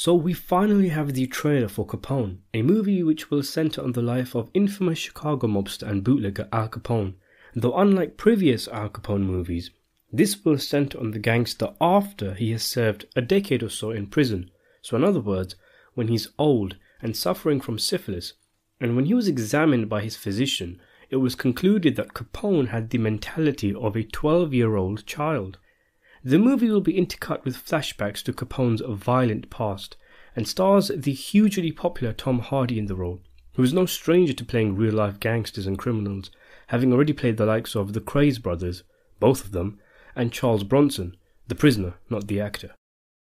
So we finally have the trailer for Capone, a movie which will center on the life of infamous Chicago mobster and bootlegger Al Capone. Though unlike previous Al Capone movies, this will center on the gangster after he has served a decade or so in prison. So in other words, when he's old and suffering from syphilis, and when he was examined by his physician, it was concluded that Capone had the mentality of a 12 year old child. The movie will be intercut with flashbacks to Capone's violent past and stars the hugely popular Tom Hardy in the role, who is no stranger to playing real life gangsters and criminals, having already played the likes of the Krays brothers, both of them, and Charles Bronson, the prisoner, not the actor.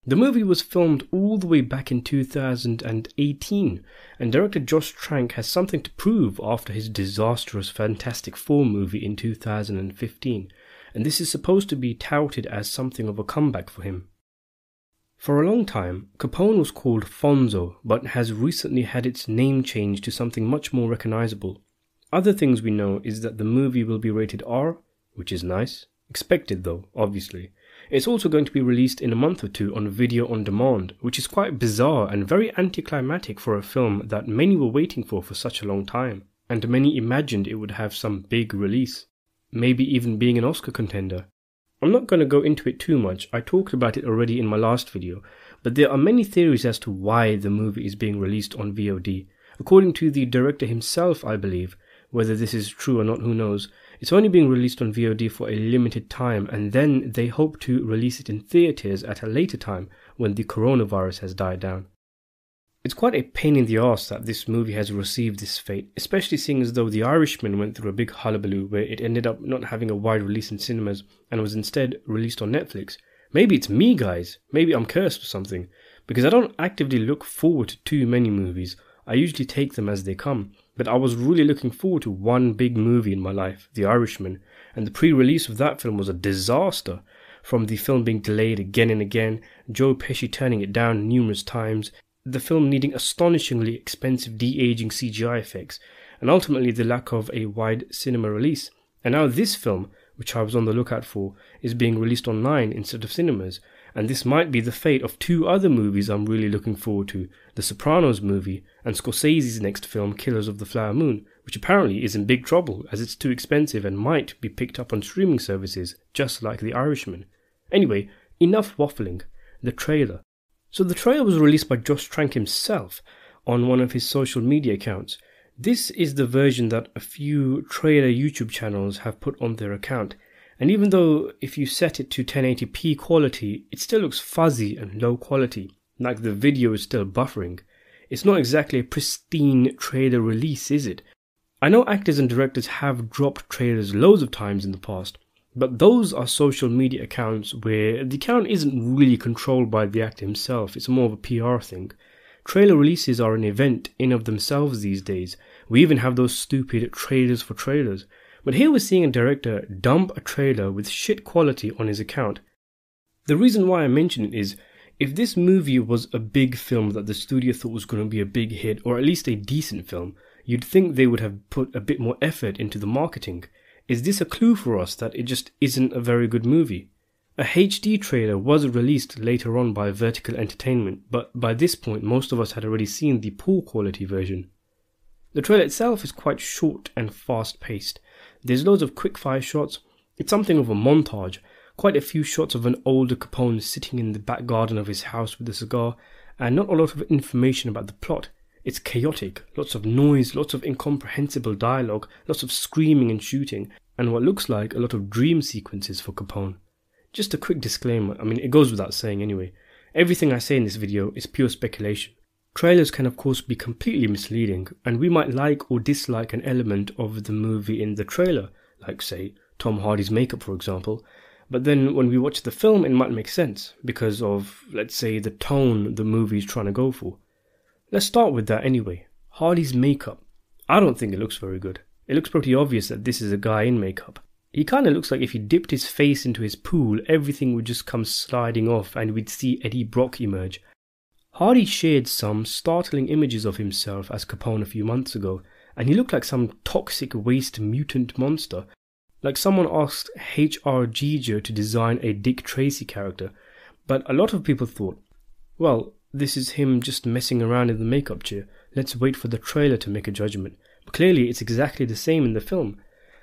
The movie was filmed all the way back in 2018, and director Josh Trank has something to prove after his disastrous Fantastic Four movie in 2015, and this is supposed to be touted as something of a comeback for him. For a long time, Capone was called Fonzo, but has recently had its name changed to something much more recognizable. Other things we know is that the movie will be rated R, which is nice. Expected though, obviously. It's also going to be released in a month or two on video on demand, which is quite bizarre and very anticlimactic for a film that many were waiting for for such a long time, and many imagined it would have some big release maybe even being an Oscar contender. I'm not going to go into it too much, I talked about it already in my last video, but there are many theories as to why the movie is being released on VOD. According to the director himself, I believe, whether this is true or not, who knows, it's only being released on VOD for a limited time and then they hope to release it in theatres at a later time when the coronavirus has died down. It's quite a pain in the ass that this movie has received this fate, especially seeing as though The Irishman went through a big hullabaloo where it ended up not having a wide release in cinemas and was instead released on Netflix. Maybe it's me, guys. Maybe I'm cursed or something. Because I don't actively look forward to too many movies. I usually take them as they come. But I was really looking forward to one big movie in my life, The Irishman, and the pre release of that film was a disaster. From the film being delayed again and again, Joe Pesci turning it down numerous times, the film needing astonishingly expensive de aging CGI effects, and ultimately the lack of a wide cinema release. And now this film, which I was on the lookout for, is being released online instead of cinemas, and this might be the fate of two other movies I'm really looking forward to The Sopranos movie and Scorsese's next film, Killers of the Flower Moon, which apparently is in big trouble as it's too expensive and might be picked up on streaming services, just like The Irishman. Anyway, enough waffling. The trailer. So the trailer was released by Josh Trank himself on one of his social media accounts. This is the version that a few trailer YouTube channels have put on their account. And even though if you set it to 1080p quality, it still looks fuzzy and low quality, like the video is still buffering. It's not exactly a pristine trailer release, is it? I know actors and directors have dropped trailers loads of times in the past, but those are social media accounts where the account isn't really controlled by the actor himself, it's more of a PR thing. Trailer releases are an event in of themselves these days. We even have those stupid trailers for trailers. But here we're seeing a director dump a trailer with shit quality on his account. The reason why I mention it is if this movie was a big film that the studio thought was going to be a big hit, or at least a decent film, you'd think they would have put a bit more effort into the marketing. Is this a clue for us that it just isn't a very good movie? A HD trailer was released later on by Vertical Entertainment, but by this point most of us had already seen the poor quality version. The trailer itself is quite short and fast paced. There's loads of quick fire shots. It's something of a montage. Quite a few shots of an older Capone sitting in the back garden of his house with a cigar, and not a lot of information about the plot. It's chaotic, lots of noise, lots of incomprehensible dialogue, lots of screaming and shooting, and what looks like a lot of dream sequences for Capone. Just a quick disclaimer, I mean, it goes without saying anyway. Everything I say in this video is pure speculation. Trailers can, of course, be completely misleading, and we might like or dislike an element of the movie in the trailer, like, say, Tom Hardy's makeup, for example. But then when we watch the film, it might make sense because of, let's say, the tone the movie is trying to go for. Let's start with that anyway. Hardy's makeup. I don't think it looks very good. It looks pretty obvious that this is a guy in makeup. He kinda looks like if he dipped his face into his pool, everything would just come sliding off and we'd see Eddie Brock emerge. Hardy shared some startling images of himself as Capone a few months ago, and he looked like some toxic waste mutant monster. Like someone asked H.R. Giger to design a Dick Tracy character, but a lot of people thought, well, this is him just messing around in the makeup chair. Let's wait for the trailer to make a judgment. But clearly, it's exactly the same in the film.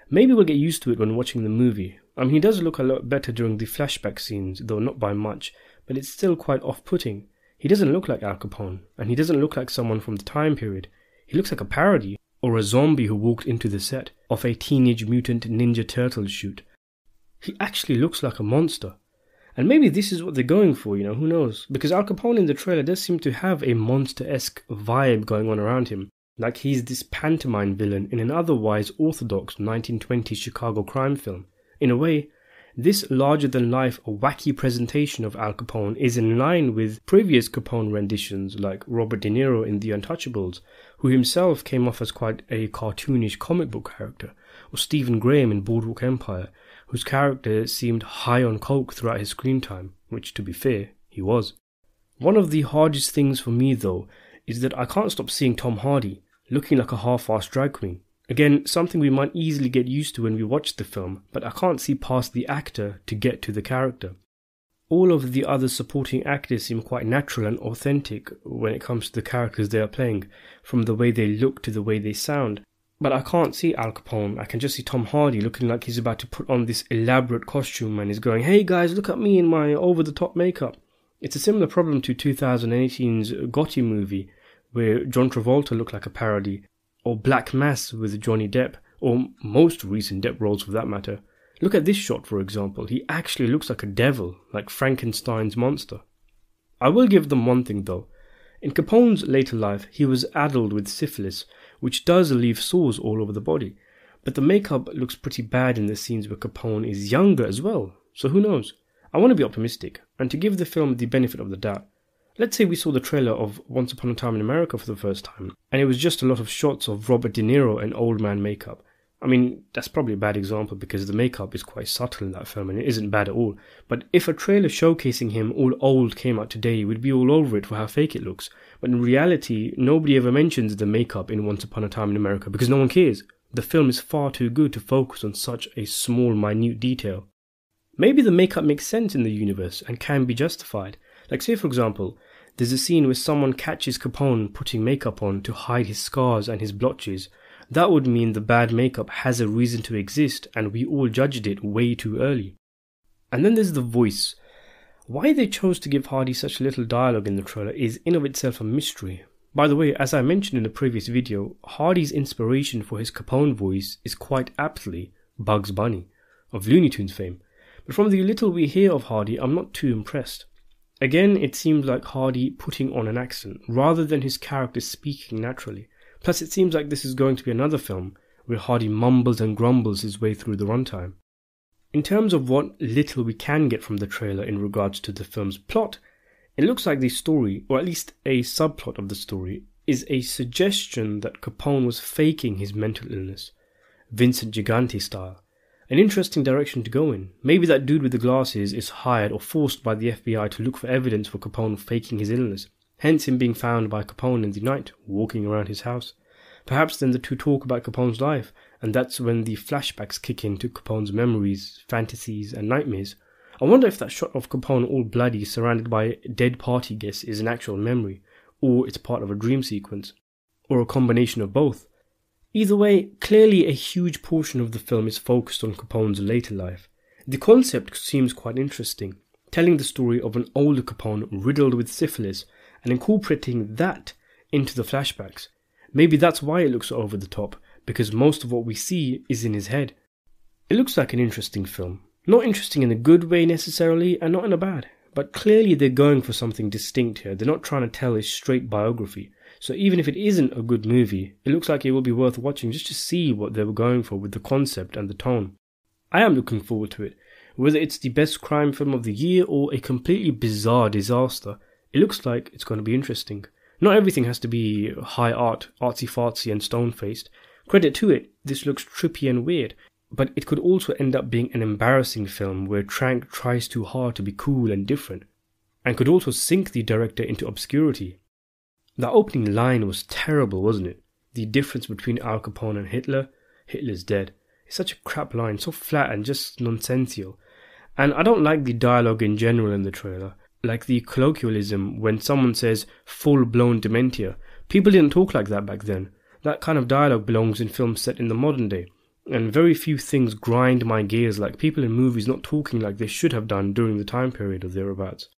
Maybe we'll get used to it when watching the movie. I mean, he does look a lot better during the flashback scenes, though not by much, but it's still quite off putting. He doesn't look like Al Capone, and he doesn't look like someone from the time period. He looks like a parody, or a zombie who walked into the set of a Teenage Mutant Ninja Turtles shoot. He actually looks like a monster. And maybe this is what they're going for, you know, who knows? Because Al Capone in the trailer does seem to have a monster esque vibe going on around him. Like he's this pantomime villain in an otherwise orthodox 1920s Chicago crime film. In a way, this larger than life wacky presentation of Al Capone is in line with previous Capone renditions like Robert De Niro in The Untouchables, who himself came off as quite a cartoonish comic book character, or Stephen Graham in Boardwalk Empire, whose character seemed high on coke throughout his screen time, which, to be fair, he was. One of the hardest things for me, though, is that I can't stop seeing Tom Hardy looking like a half-assed drag queen. Again, something we might easily get used to when we watch the film, but I can't see past the actor to get to the character. All of the other supporting actors seem quite natural and authentic when it comes to the characters they are playing, from the way they look to the way they sound, but I can't see Al Capone. I can just see Tom Hardy looking like he's about to put on this elaborate costume and is going, hey guys, look at me in my over the top makeup. It's a similar problem to 2018's Gotti movie, where John Travolta looked like a parody, or Black Mass with Johnny Depp, or most recent Depp roles for that matter. Look at this shot, for example. He actually looks like a devil, like Frankenstein's monster. I will give them one thing though. In Capone's later life, he was addled with syphilis, which does leave sores all over the body. But the makeup looks pretty bad in the scenes where Capone is younger as well, so who knows? I want to be optimistic, and to give the film the benefit of the doubt. Let's say we saw the trailer of Once Upon a Time in America for the first time, and it was just a lot of shots of Robert De Niro and old man makeup. I mean, that's probably a bad example because the makeup is quite subtle in that film and it isn't bad at all. But if a trailer showcasing him all old came out today, we'd be all over it for how fake it looks. But in reality, nobody ever mentions the makeup in Once Upon a Time in America because no one cares. The film is far too good to focus on such a small, minute detail. Maybe the makeup makes sense in the universe and can be justified. Like, say, for example, there's a scene where someone catches Capone putting makeup on to hide his scars and his blotches. That would mean the bad makeup has a reason to exist and we all judged it way too early. And then there's the voice. Why they chose to give Hardy such little dialogue in the trailer is in of itself a mystery. By the way, as I mentioned in the previous video, Hardy's inspiration for his Capone voice is quite aptly Bugs Bunny, of Looney Tunes fame. But from the little we hear of Hardy, I'm not too impressed. Again, it seems like Hardy putting on an accent, rather than his character speaking naturally. Plus, it seems like this is going to be another film where Hardy mumbles and grumbles his way through the runtime. In terms of what little we can get from the trailer in regards to the film's plot, it looks like the story, or at least a subplot of the story, is a suggestion that Capone was faking his mental illness, Vincent Gigante style. An interesting direction to go in. Maybe that dude with the glasses is hired or forced by the FBI to look for evidence for Capone faking his illness, hence him being found by Capone in the night, walking around his house. Perhaps then the two talk about Capone's life, and that's when the flashbacks kick in to Capone's memories, fantasies, and nightmares. I wonder if that shot of Capone all bloody, surrounded by dead party guests, is an actual memory, or it's part of a dream sequence, or a combination of both. Either way, clearly a huge portion of the film is focused on Capone's later life. The concept seems quite interesting, telling the story of an older Capone riddled with syphilis and incorporating that into the flashbacks. Maybe that's why it looks over the top, because most of what we see is in his head. It looks like an interesting film. Not interesting in a good way necessarily, and not in a bad. But clearly they're going for something distinct here. They're not trying to tell a straight biography. So even if it isn't a good movie, it looks like it will be worth watching just to see what they were going for with the concept and the tone. I am looking forward to it. Whether it's the best crime film of the year or a completely bizarre disaster, it looks like it's going to be interesting. Not everything has to be high art, artsy fartsy, and stone faced. Credit to it, this looks trippy and weird, but it could also end up being an embarrassing film where Trank tries too hard to be cool and different, and could also sink the director into obscurity. The opening line was terrible, wasn't it? The difference between Al Capone and Hitler. Hitler's dead. It's such a crap line, so flat and just nonsensical. And I don't like the dialogue in general in the trailer. Like the colloquialism when someone says full blown dementia. People didn't talk like that back then. That kind of dialogue belongs in films set in the modern day. And very few things grind my gears like people in movies not talking like they should have done during the time period or thereabouts.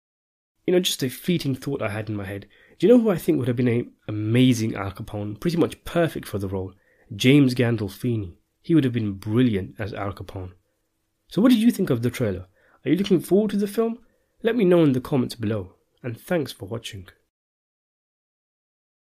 You know, just a fleeting thought I had in my head. Do you know who I think would have been an amazing Al Capone, pretty much perfect for the role? James Gandolfini. He would have been brilliant as Al Capone. So, what did you think of the trailer? Are you looking forward to the film? Let me know in the comments below, and thanks for watching.